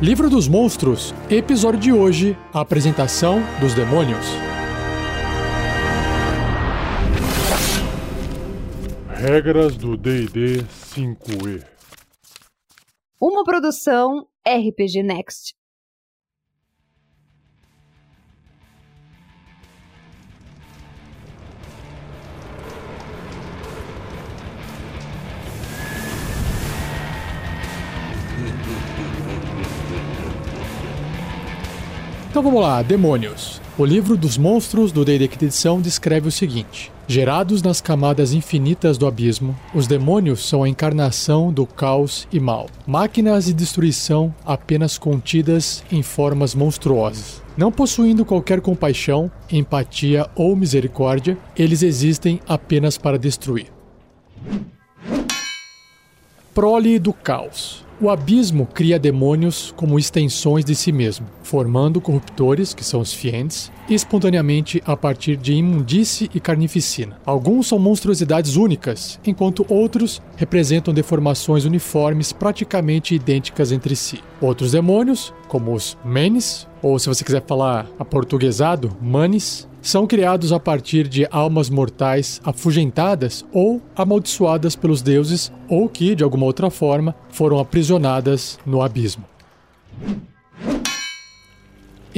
Livro dos Monstros, episódio de hoje: a apresentação dos demônios. Regras do DD 5E. Uma produção RPG Next. Então vamos lá, Demônios. O livro dos monstros do D&D Quinta Edição descreve o seguinte: Gerados nas camadas infinitas do abismo, os demônios são a encarnação do caos e mal. Máquinas de destruição apenas contidas em formas monstruosas. Não possuindo qualquer compaixão, empatia ou misericórdia, eles existem apenas para destruir. Prole do caos. O abismo cria demônios como extensões de si mesmo, formando corruptores, que são os fiends, espontaneamente a partir de imundície e carnificina. Alguns são monstruosidades únicas, enquanto outros representam deformações uniformes praticamente idênticas entre si. Outros demônios, como os Menes, ou se você quiser falar aportuguesado, Manes, são criados a partir de almas mortais afugentadas ou amaldiçoadas pelos deuses ou que, de alguma outra forma, foram aprisionadas no abismo.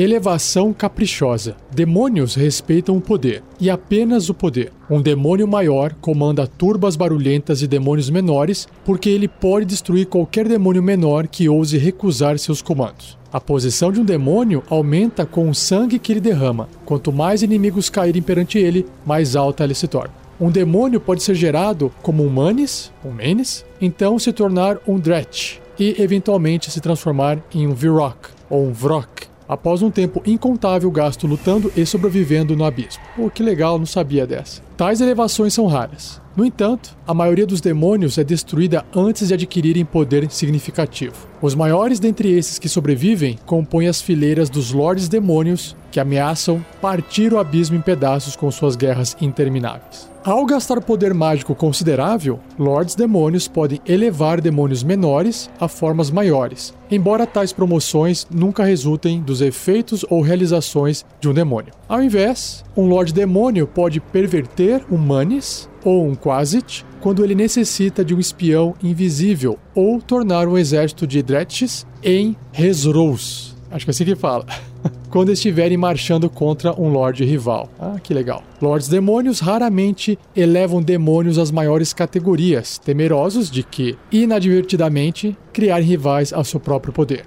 Elevação caprichosa. Demônios respeitam o poder, e apenas o poder. Um demônio maior comanda turbas barulhentas de demônios menores, porque ele pode destruir qualquer demônio menor que ouse recusar seus comandos. A posição de um demônio aumenta com o sangue que ele derrama. Quanto mais inimigos caírem perante ele, mais alta ele se torna. Um demônio pode ser gerado como um Manis, um Menes, então se tornar um Dretch e eventualmente se transformar em um Virok ou um Vrok após um tempo incontável gasto lutando e sobrevivendo no abismo. Pô, que legal, não sabia dessa. Tais elevações são raras. No entanto, a maioria dos demônios é destruída antes de adquirirem poder significativo. Os maiores dentre esses que sobrevivem compõem as fileiras dos Lordes Demônios, que ameaçam partir o abismo em pedaços com suas guerras intermináveis. Ao gastar poder mágico considerável, Lords Demônios podem elevar demônios menores a formas maiores, embora tais promoções nunca resultem dos efeitos ou realizações de um demônio. Ao invés, um Lord Demônio pode perverter um Manis ou um Quasit quando ele necessita de um espião invisível ou tornar um exército de Dretches em Resrous. Acho que é assim que fala. quando estiverem marchando contra um Lorde rival. Ah, que legal. Lords demônios raramente elevam demônios às maiores categorias, temerosos de que, inadvertidamente, criarem rivais ao seu próprio poder.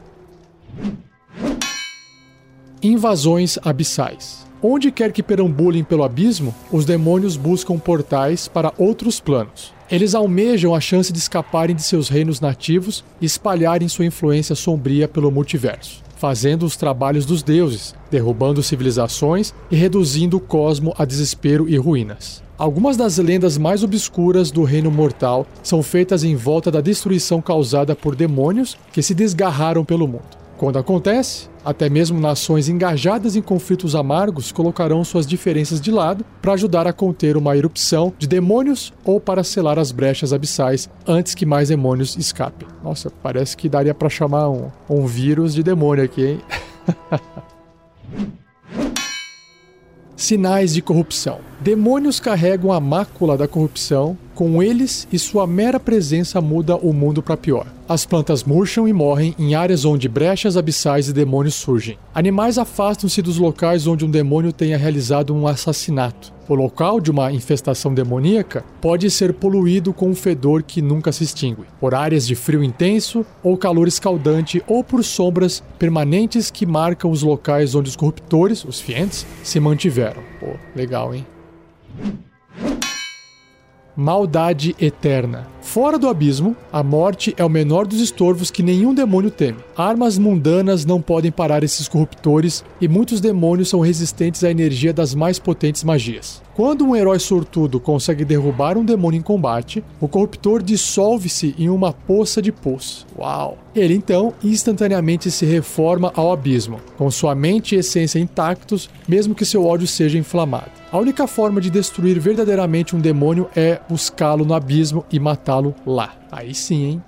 Invasões abissais. Onde quer que perambulem pelo abismo, os demônios buscam portais para outros planos. Eles almejam a chance de escaparem de seus reinos nativos e espalharem sua influência sombria pelo multiverso fazendo os trabalhos dos deuses, derrubando civilizações e reduzindo o cosmo a desespero e ruínas. Algumas das lendas mais obscuras do reino mortal são feitas em volta da destruição causada por demônios que se desgarraram pelo mundo. Quando acontece, até mesmo nações engajadas em conflitos amargos colocarão suas diferenças de lado para ajudar a conter uma erupção de demônios ou para selar as brechas abissais antes que mais demônios escapem. Nossa, parece que daria para chamar um, um vírus de demônio aqui, hein? Sinais de corrupção. Demônios carregam a mácula da corrupção, com eles e sua mera presença muda o mundo para pior. As plantas murcham e morrem em áreas onde brechas abissais e demônios surgem. Animais afastam-se dos locais onde um demônio tenha realizado um assassinato. O local de uma infestação demoníaca pode ser poluído com um fedor que nunca se extingue, por áreas de frio intenso ou calor escaldante ou por sombras permanentes que marcam os locais onde os corruptores, os fientes, se mantiveram. Pô, legal, hein? Maldade eterna. Fora do abismo, a morte é o menor dos estorvos que nenhum demônio teme. Armas mundanas não podem parar esses corruptores e muitos demônios são resistentes à energia das mais potentes magias. Quando um herói sortudo consegue derrubar um demônio em combate, o corruptor dissolve-se em uma poça de pus. Uau! Ele então instantaneamente se reforma ao abismo, com sua mente e essência intactos, mesmo que seu ódio seja inflamado. A única forma de destruir verdadeiramente um demônio é buscá-lo no abismo e matá-lo lá. Aí sim, hein?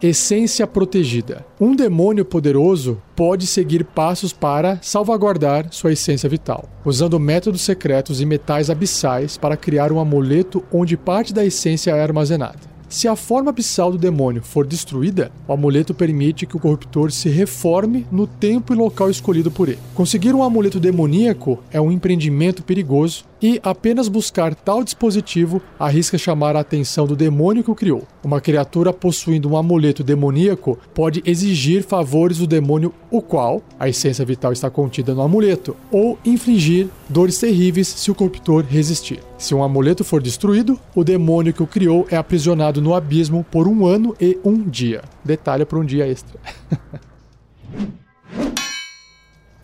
Essência protegida. Um demônio poderoso pode seguir passos para salvaguardar sua essência vital, usando métodos secretos e metais abissais para criar um amuleto onde parte da essência é armazenada. Se a forma abissal do demônio for destruída, o amuleto permite que o corruptor se reforme no tempo e local escolhido por ele. Conseguir um amuleto demoníaco é um empreendimento perigoso e apenas buscar tal dispositivo arrisca chamar a atenção do demônio que o criou. Uma criatura possuindo um amuleto demoníaco pode exigir favores do demônio, o qual a essência vital está contida no amuleto, ou infligir dores terríveis se o corruptor resistir. Se um amuleto for destruído, o demônio que o criou é aprisionado no abismo por um ano e um dia. Detalhe para um dia extra.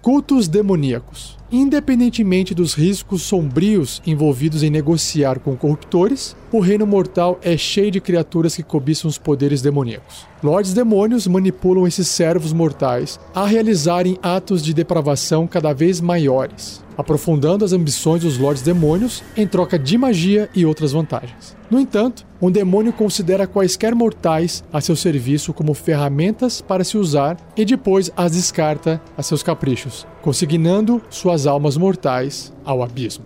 Cultos demoníacos. Independentemente dos riscos sombrios envolvidos em negociar com corruptores, o reino mortal é cheio de criaturas que cobiçam os poderes demoníacos. Lordes demônios manipulam esses servos mortais a realizarem atos de depravação cada vez maiores, aprofundando as ambições dos lordes demônios em troca de magia e outras vantagens. No entanto, um demônio considera quaisquer mortais a seu serviço como ferramentas para se usar e depois as descarta a seus caprichos, consignando suas almas mortais ao abismo.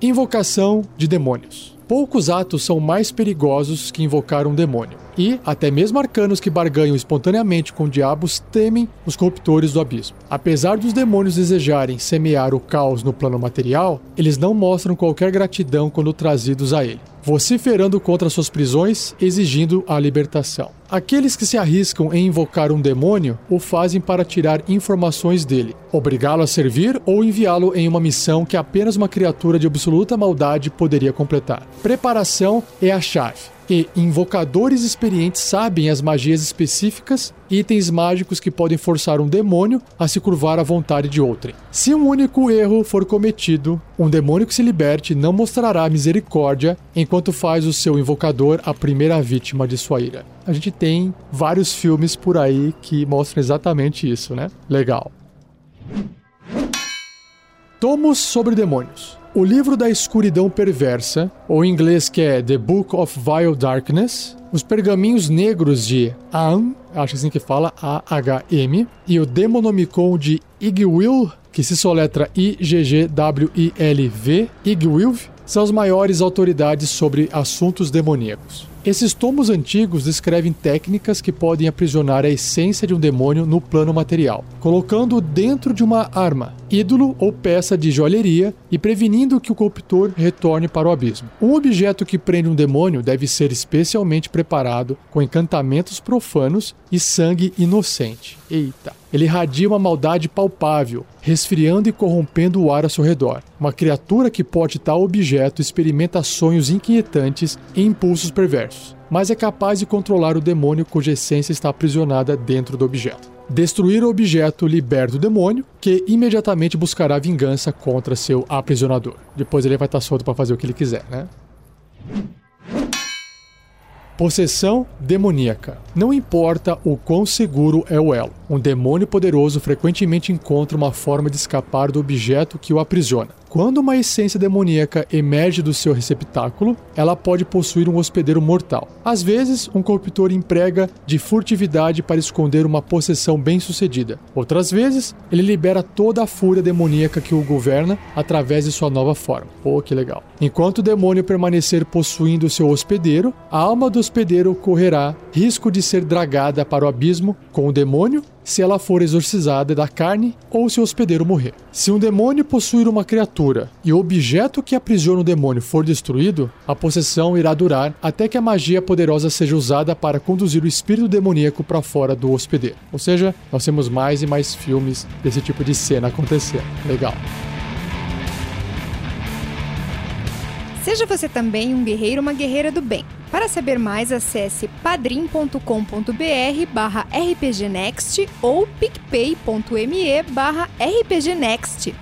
Invocação de demônios. Poucos atos são mais perigosos que invocar um demônio. E até mesmo arcanos que barganham espontaneamente com diabos temem os corruptores do abismo. Apesar dos demônios desejarem semear o caos no plano material, eles não mostram qualquer gratidão quando trazidos a ele vociferando contra suas prisões, exigindo a libertação. Aqueles que se arriscam em invocar um demônio o fazem para tirar informações dele, obrigá-lo a servir ou enviá-lo em uma missão que apenas uma criatura de absoluta maldade poderia completar. Preparação é a chave e invocadores experientes sabem as magias específicas e itens mágicos que podem forçar um demônio a se curvar à vontade de outrem. Se um único erro for cometido, um demônio que se liberte não mostrará misericórdia enquanto faz o seu invocador a primeira vítima de sua ira. A gente tem vários filmes por aí que mostram exatamente isso, né? Legal. Tomos sobre demônios. O livro da escuridão perversa, ou em inglês que é The Book of Vile Darkness, os pergaminhos negros de Ahm, acho assim que fala, A-H-M, e o Demonomicon de Igwil, que se soletra I-G-G-W-I-L-V, Igwilv, são as maiores autoridades sobre assuntos demoníacos. Esses tomos antigos descrevem técnicas que podem aprisionar a essência de um demônio no plano material, colocando-o dentro de uma arma, ídolo ou peça de joalheria e prevenindo que o corruptor retorne para o abismo. Um objeto que prende um demônio deve ser especialmente preparado com encantamentos profanos e sangue inocente. Eita! Ele irradia uma maldade palpável, resfriando e corrompendo o ar ao seu redor. Uma criatura que porte tal objeto experimenta sonhos inquietantes e impulsos perversos, mas é capaz de controlar o demônio cuja essência está aprisionada dentro do objeto. Destruir o objeto liberta o demônio, que imediatamente buscará vingança contra seu aprisionador. Depois ele vai estar solto para fazer o que ele quiser, né? Possessão demoníaca. Não importa o quão seguro é o elo, um demônio poderoso frequentemente encontra uma forma de escapar do objeto que o aprisiona. Quando uma essência demoníaca emerge do seu receptáculo, ela pode possuir um hospedeiro mortal. Às vezes, um corruptor emprega de furtividade para esconder uma possessão bem-sucedida. Outras vezes, ele libera toda a fúria demoníaca que o governa através de sua nova forma. Pô, que legal. Enquanto o demônio permanecer possuindo seu hospedeiro, a alma do hospedeiro correrá risco de ser dragada para o abismo com o demônio se ela for exorcizada da carne ou se o hospedeiro morrer. Se um demônio possuir uma criatura e o objeto que aprisiona o demônio for destruído, a possessão irá durar até que a magia poderosa seja usada para conduzir o espírito demoníaco para fora do hospedeiro. Ou seja, nós temos mais e mais filmes desse tipo de cena acontecendo. Legal. Seja você também um guerreiro ou uma guerreira do bem. Para saber mais, acesse padrim.com.br barra rpgnext ou picpay.me barra rpgnext.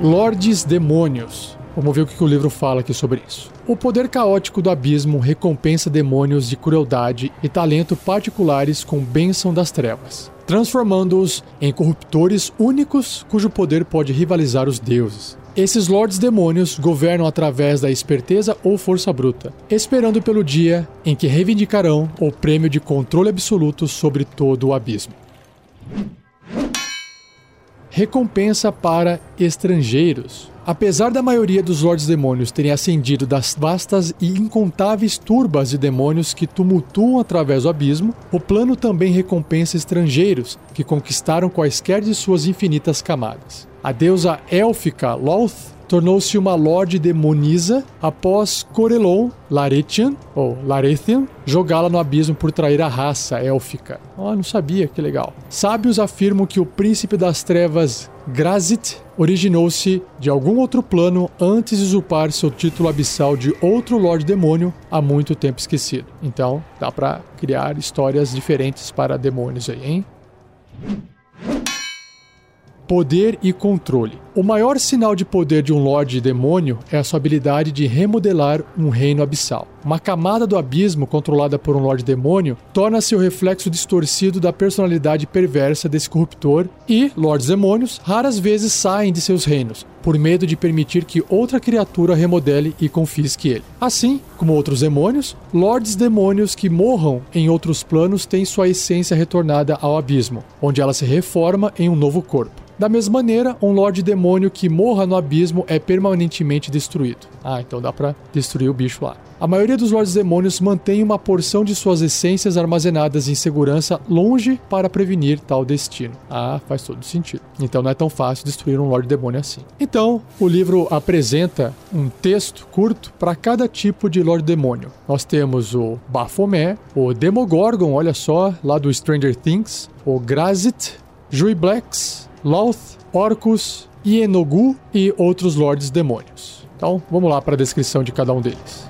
Lordes Demônios. Vamos ver o que o livro fala aqui sobre isso. O poder caótico do abismo recompensa demônios de crueldade e talento particulares com bênção das trevas. transformando-os em corruptores únicos cujo poder pode rivalizar os deuses. Esses lords demônios governam através da esperteza ou força bruta, esperando pelo dia em que reivindicarão o prêmio de controle absoluto sobre todo o abismo. Recompensa para estrangeiros. Apesar da maioria dos Lordes Demônios terem ascendido das vastas e incontáveis turbas de demônios que tumultuam através do abismo, o plano também recompensa estrangeiros que conquistaram quaisquer de suas infinitas camadas. A deusa élfica Loth tornou-se uma Lorde Demonisa após Corelon Laretian, ou Larethian, jogá-la no abismo por trair a raça élfica. Oh, não sabia, que legal. Sábios afirmam que o príncipe das trevas Grazit originou-se de algum outro plano antes de usurpar seu título abissal de outro Lorde Demônio há muito tempo esquecido. Então, dá para criar histórias diferentes para demônios aí, hein? Poder e controle. O maior sinal de poder de um Lorde Demônio é a sua habilidade de remodelar um reino abissal. Uma camada do abismo controlada por um Lorde Demônio torna-se o reflexo distorcido da personalidade perversa desse corruptor e Lordes Demônios raras vezes saem de seus reinos, por medo de permitir que outra criatura remodele e confisque ele. Assim, como outros demônios, Lordes Demônios que morram em outros planos têm sua essência retornada ao abismo, onde ela se reforma em um novo corpo. Da mesma maneira, um Lorde Demônio que morra no abismo é permanentemente destruído. Ah, então dá pra destruir o bicho lá. A maioria dos Lordes Demônios mantém uma porção de suas essências armazenadas em segurança longe para prevenir tal destino. Ah, faz todo sentido. Então não é tão fácil destruir um Lorde Demônio assim. Então, o livro apresenta um texto curto para cada tipo de Lorde Demônio. Nós temos o Baphomet, o Demogorgon, olha só, lá do Stranger Things, o Grazit, Juiblex, Loth, Orcus, Ienogu e outros lords demônios. Então, vamos lá para a descrição de cada um deles.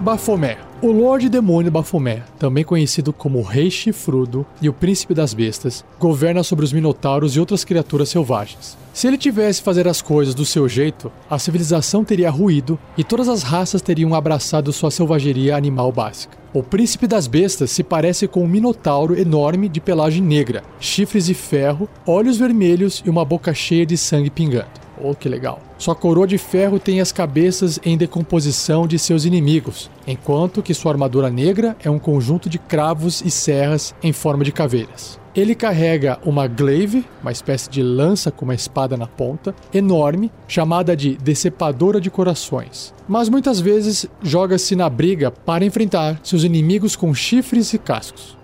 Baphomet. O Lorde Demônio Baphomet, também conhecido como Rei Chifrudo e o Príncipe das Bestas, governa sobre os Minotauros e outras criaturas selvagens. Se ele tivesse fazer as coisas do seu jeito, a civilização teria ruído e todas as raças teriam abraçado sua selvageria animal básica. O príncipe das bestas se parece com um minotauro enorme de pelagem negra, chifres de ferro, olhos vermelhos e uma boca cheia de sangue pingando. Oh, que legal. Sua coroa de ferro tem as cabeças em decomposição de seus inimigos, enquanto que sua armadura negra é um conjunto de cravos e serras em forma de caveiras. Ele carrega uma glaive, uma espécie de lança com uma espada na ponta, enorme, chamada de Decepadora de Corações. Mas muitas vezes joga-se na briga para enfrentar seus inimigos com chifres e cascos.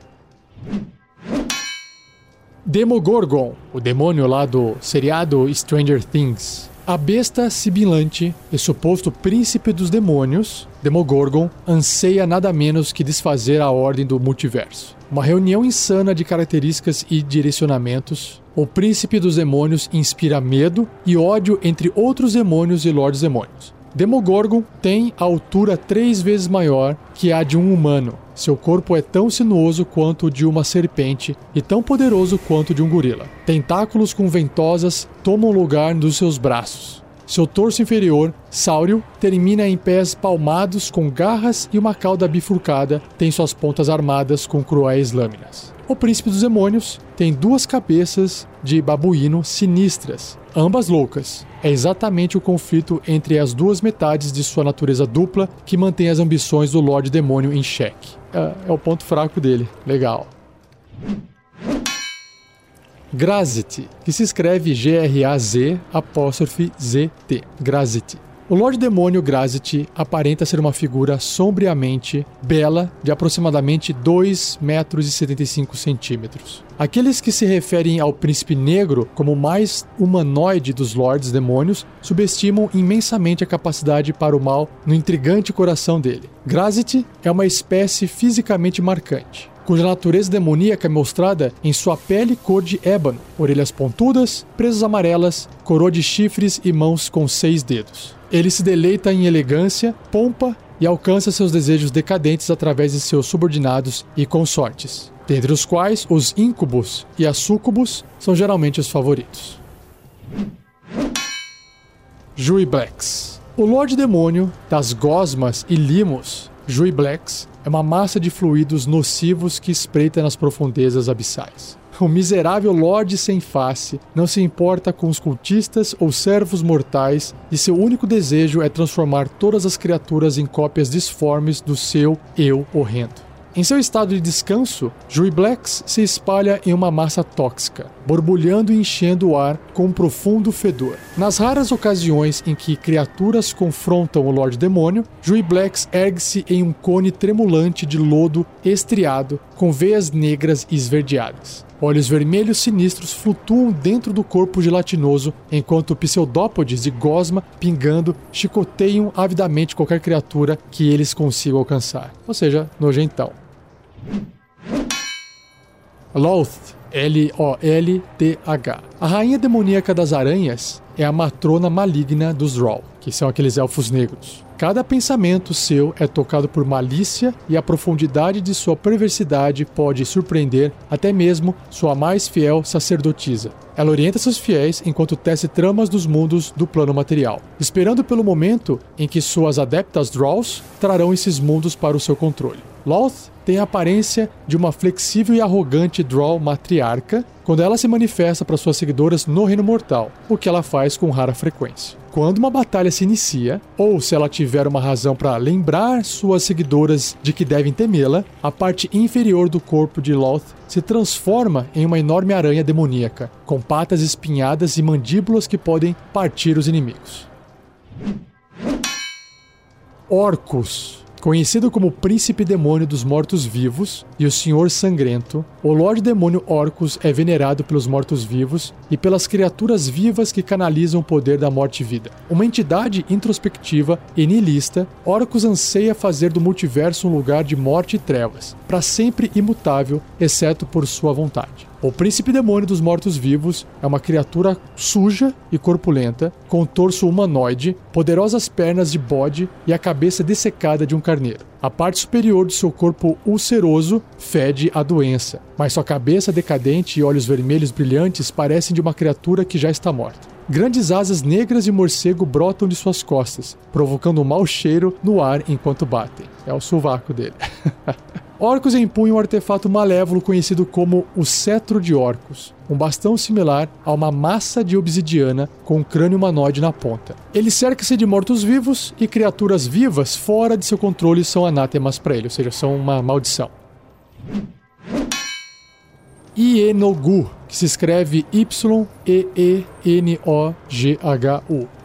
Demogorgon, o demônio lá do seriado Stranger Things. A besta sibilante e suposto príncipe dos demônios, Demogorgon, anseia nada menos que desfazer a ordem do multiverso. Uma reunião insana de características e direcionamentos. O príncipe dos demônios inspira medo e ódio entre outros demônios e lordes demônios. Demogorgon tem a altura três vezes maior que a de um humano. Seu corpo é tão sinuoso quanto o de uma serpente e tão poderoso quanto o de um gorila. Tentáculos com ventosas tomam lugar nos seus braços. Seu torso inferior, sáureo, termina em pés palmados com garras e uma cauda bifurcada, tem suas pontas armadas com cruéis lâminas. O príncipe dos demônios tem duas cabeças de babuíno sinistras, ambas loucas. É exatamente o conflito entre as duas metades de sua natureza dupla que mantém as ambições do Lorde Demônio em xeque. É, é o ponto fraco dele. Legal. Grazit, que se escreve G-R-A-Z apóstrofe Z-T. Grazit. O Lorde Demônio Grazit aparenta ser uma figura sombriamente bela de aproximadamente 2 metros e 75 centímetros. Aqueles que se referem ao príncipe negro como o mais humanoide dos Lordes Demônios subestimam imensamente a capacidade para o mal no intrigante coração dele. Grazit é uma espécie fisicamente marcante cuja natureza demoníaca é mostrada em sua pele cor de ébano, orelhas pontudas, presas amarelas, coroa de chifres e mãos com seis dedos. Ele se deleita em elegância, pompa e alcança seus desejos decadentes através de seus subordinados e consortes, dentre os quais os íncubos e as súcubos são geralmente os favoritos. Juibex o Lorde Demônio das Gosmas e Limos Jui Blacks é uma massa de fluidos nocivos que espreita nas profundezas abissais. O miserável Lorde sem face não se importa com os cultistas ou servos mortais e seu único desejo é transformar todas as criaturas em cópias disformes do seu eu horrendo. Em seu estado de descanso, Jui Blacks se espalha em uma massa tóxica, borbulhando e enchendo o ar com um profundo fedor. Nas raras ocasiões em que criaturas confrontam o Lorde Demônio, Jui Blacks ergue-se em um cone tremulante de lodo estriado, com veias negras e esverdeadas. Olhos vermelhos sinistros flutuam dentro do corpo gelatinoso, enquanto pseudópodes de gosma pingando chicoteiam avidamente qualquer criatura que eles consigam alcançar. Ou seja, nojentão. Loth, L-O-L-T-H. A rainha demoníaca das aranhas é a matrona maligna dos Drow, que são aqueles elfos negros. Cada pensamento seu é tocado por malícia e a profundidade de sua perversidade pode surpreender até mesmo sua mais fiel sacerdotisa. Ela orienta seus fiéis enquanto tece tramas dos mundos do plano material, esperando pelo momento em que suas adeptas Drolls trarão esses mundos para o seu controle. Loth tem a aparência de uma flexível e arrogante Droll matriarca quando ela se manifesta para suas seguidoras no Reino Mortal, o que ela faz com rara frequência. Quando uma batalha se inicia, ou se ela tiver uma razão para lembrar suas seguidoras de que devem temê-la, a parte inferior do corpo de Loth se transforma em uma enorme aranha demoníaca, com patas espinhadas e mandíbulas que podem partir os inimigos. Orcos Conhecido como Príncipe Demônio dos Mortos-Vivos e o Senhor Sangrento, o Lorde Demônio Orcus é venerado pelos mortos-vivos e pelas criaturas vivas que canalizam o poder da morte-vida. Uma entidade introspectiva e nihilista, Orcus anseia fazer do multiverso um lugar de morte e trevas, para sempre imutável, exceto por sua vontade. O príncipe demônio dos mortos-vivos é uma criatura suja e corpulenta, com torso humanoide, poderosas pernas de bode e a cabeça dessecada de um carneiro. A parte superior de seu corpo ulceroso fede a doença, mas sua cabeça decadente e olhos vermelhos brilhantes parecem de uma criatura que já está morta. Grandes asas negras de morcego brotam de suas costas, provocando um mau cheiro no ar enquanto batem. É o sovaco dele. Orcus empunham um artefato malévolo conhecido como o Cetro de Orcus, um bastão similar a uma massa de obsidiana com um crânio humanoide na ponta. Ele cerca-se de mortos-vivos e criaturas vivas fora de seu controle são anátemas para ele, ou seja, são uma maldição. Ienogu, que se escreve Y-E-E-N-O-G-H-U.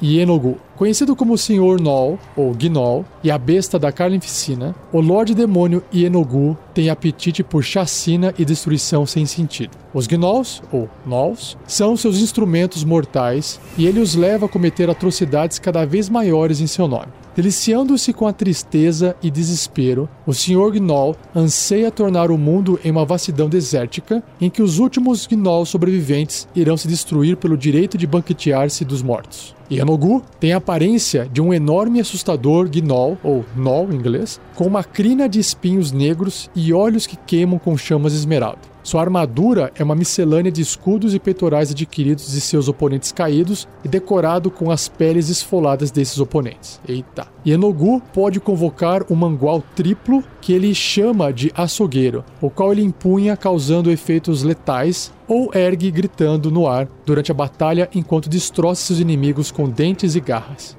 Ienogu. Conhecido como o Senhor Nol, ou Gnol, e a besta da carnificina, o Lorde Demônio Ienogu tem apetite por chacina e destruição sem sentido. Os Gnolls, ou Nolls, são seus instrumentos mortais e ele os leva a cometer atrocidades cada vez maiores em seu nome. Deliciando-se com a tristeza e desespero, o Sr. Gnoll anseia tornar o mundo em uma vastidão desértica em que os últimos Gnoll sobreviventes irão se destruir pelo direito de banquetear-se dos mortos. Yanogu tem a aparência de um enorme e assustador gnoll, ou gnoll em inglês, com uma crina de espinhos negros e olhos que queimam com chamas esmeralda. Sua armadura é uma miscelânea de escudos e peitorais adquiridos de seus oponentes caídos e decorado com as peles esfoladas desses oponentes. Eita. Yenogu pode convocar um mangual triplo que ele chama de açougueiro, o qual ele empunha causando efeitos letais ou ergue gritando no ar durante a batalha enquanto destroça seus inimigos com dentes e garras.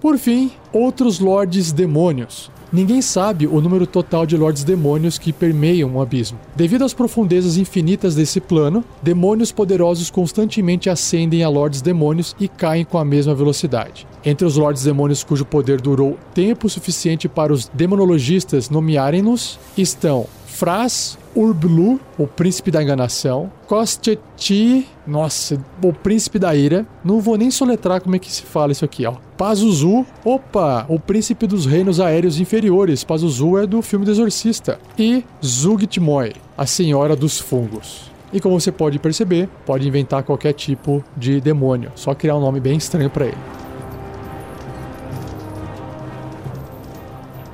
Por fim, outros lordes demônios. Ninguém sabe o número total de Lordes Demônios que permeiam o abismo. Devido às profundezas infinitas desse plano, demônios poderosos constantemente ascendem a Lordes Demônios e caem com a mesma velocidade. Entre os Lordes Demônios cujo poder durou tempo suficiente para os demonologistas nomearem-nos estão Fras Urblu, o príncipe da enganação. Kosteti, nossa, o príncipe da ira. Não vou nem soletrar como é que se fala isso aqui, ó. Pazuzu, opa, o príncipe dos reinos aéreos inferiores. Pazuzu é do filme do Exorcista. E Zugtmoy, a senhora dos fungos. E como você pode perceber, pode inventar qualquer tipo de demônio, só criar um nome bem estranho para ele.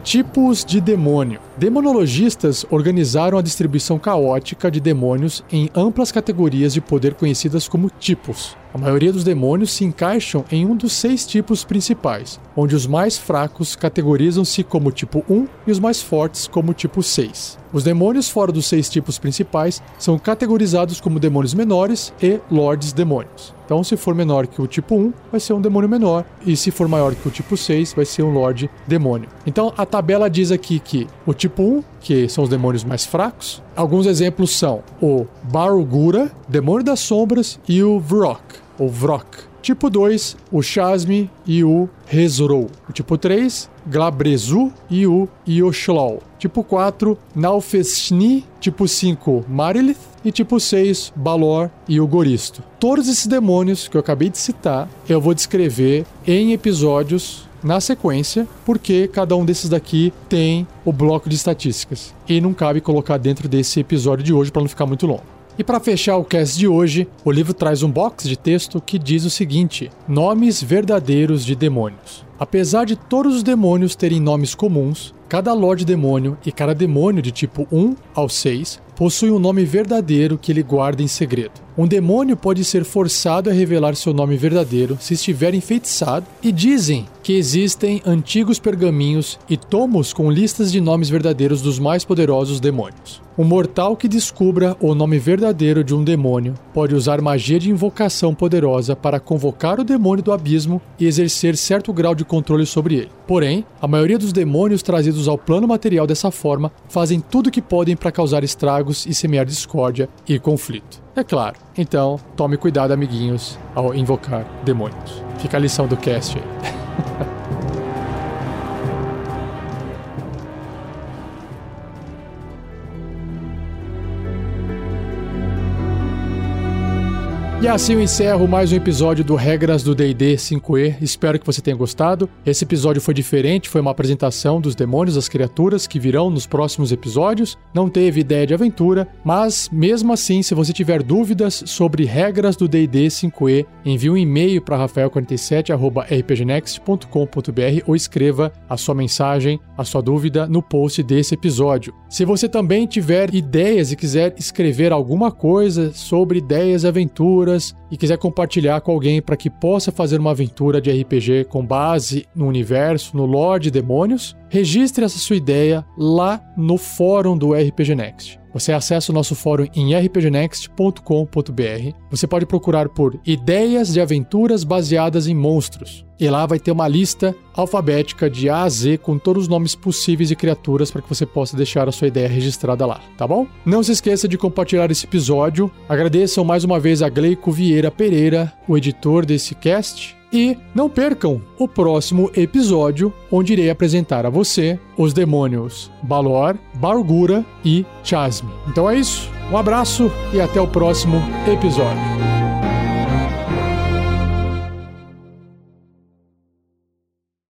Tipos de demônio. Demonologistas organizaram a distribuição caótica de demônios em amplas categorias de poder conhecidas como tipos. A maioria dos demônios se encaixam em um dos seis tipos principais, onde os mais fracos categorizam-se como tipo 1 e os mais fortes como tipo 6. Os demônios fora dos seis tipos principais são categorizados como demônios menores e lords demônios. Então, se for menor que o tipo 1, vai ser um demônio menor, e se for maior que o tipo 6, vai ser um lord demônio. Então, a tabela diz aqui que o tipo 1, que são os demônios mais fracos, alguns exemplos são o Barugura, demônio das sombras, e o Vrok, ou Vrok. Tipo 2, o Shasmi e o Rezrou. O tipo 3, Glabrezu e o Yoshlol. Tipo 4, Naufesni. Tipo 5, Marilith. E tipo 6, Balor e o Goristo. Todos esses demônios que eu acabei de citar, eu vou descrever em episódios na sequência, porque cada um desses daqui tem o bloco de estatísticas. E não cabe colocar dentro desse episódio de hoje para não ficar muito longo. E para fechar o cast de hoje, o livro traz um box de texto que diz o seguinte: Nomes verdadeiros de demônios. Apesar de todos os demônios terem nomes comuns, cada Lorde Demônio e cada demônio de tipo 1 ao 6 possui um nome verdadeiro que ele guarda em segredo. Um demônio pode ser forçado a revelar seu nome verdadeiro se estiver enfeitiçado, e dizem que existem antigos pergaminhos e tomos com listas de nomes verdadeiros dos mais poderosos demônios. Um mortal que descubra o nome verdadeiro de um demônio pode usar magia de invocação poderosa para convocar o demônio do abismo e exercer certo grau de controle sobre ele. Porém, a maioria dos demônios trazidos ao plano material dessa forma fazem tudo o que podem para causar estragos e semear discórdia e conflito. É claro. Então, tome cuidado, amiguinhos, ao invocar demônios. Fica a lição do cast aí. E assim eu encerro mais um episódio do Regras do D&D 5e. Espero que você tenha gostado. Esse episódio foi diferente, foi uma apresentação dos demônios, das criaturas que virão nos próximos episódios. Não teve ideia de aventura, mas mesmo assim, se você tiver dúvidas sobre regras do D&D 5e, envie um e-mail para rafael47@rpgnext.com.br ou escreva a sua mensagem, a sua dúvida no post desse episódio. Se você também tiver ideias e quiser escrever alguma coisa sobre ideias e aventuras aventuras e quiser compartilhar com alguém para que possa fazer uma aventura de RPG com base no universo, no lore de demônios, registre essa sua ideia lá no fórum do RPG Next. Você acessa o nosso fórum em rpgnext.com.br. Você pode procurar por ideias de aventuras baseadas em monstros. E lá vai ter uma lista alfabética de A a Z com todos os nomes possíveis de criaturas para que você possa deixar a sua ideia registrada lá, tá bom? Não se esqueça de compartilhar esse episódio. Agradeçam mais uma vez a Gleico Vieira Pereira, o editor desse cast. E não percam o próximo episódio, onde irei apresentar a você os demônios Balor, Bargura e Chasme. Então é isso, um abraço e até o próximo episódio.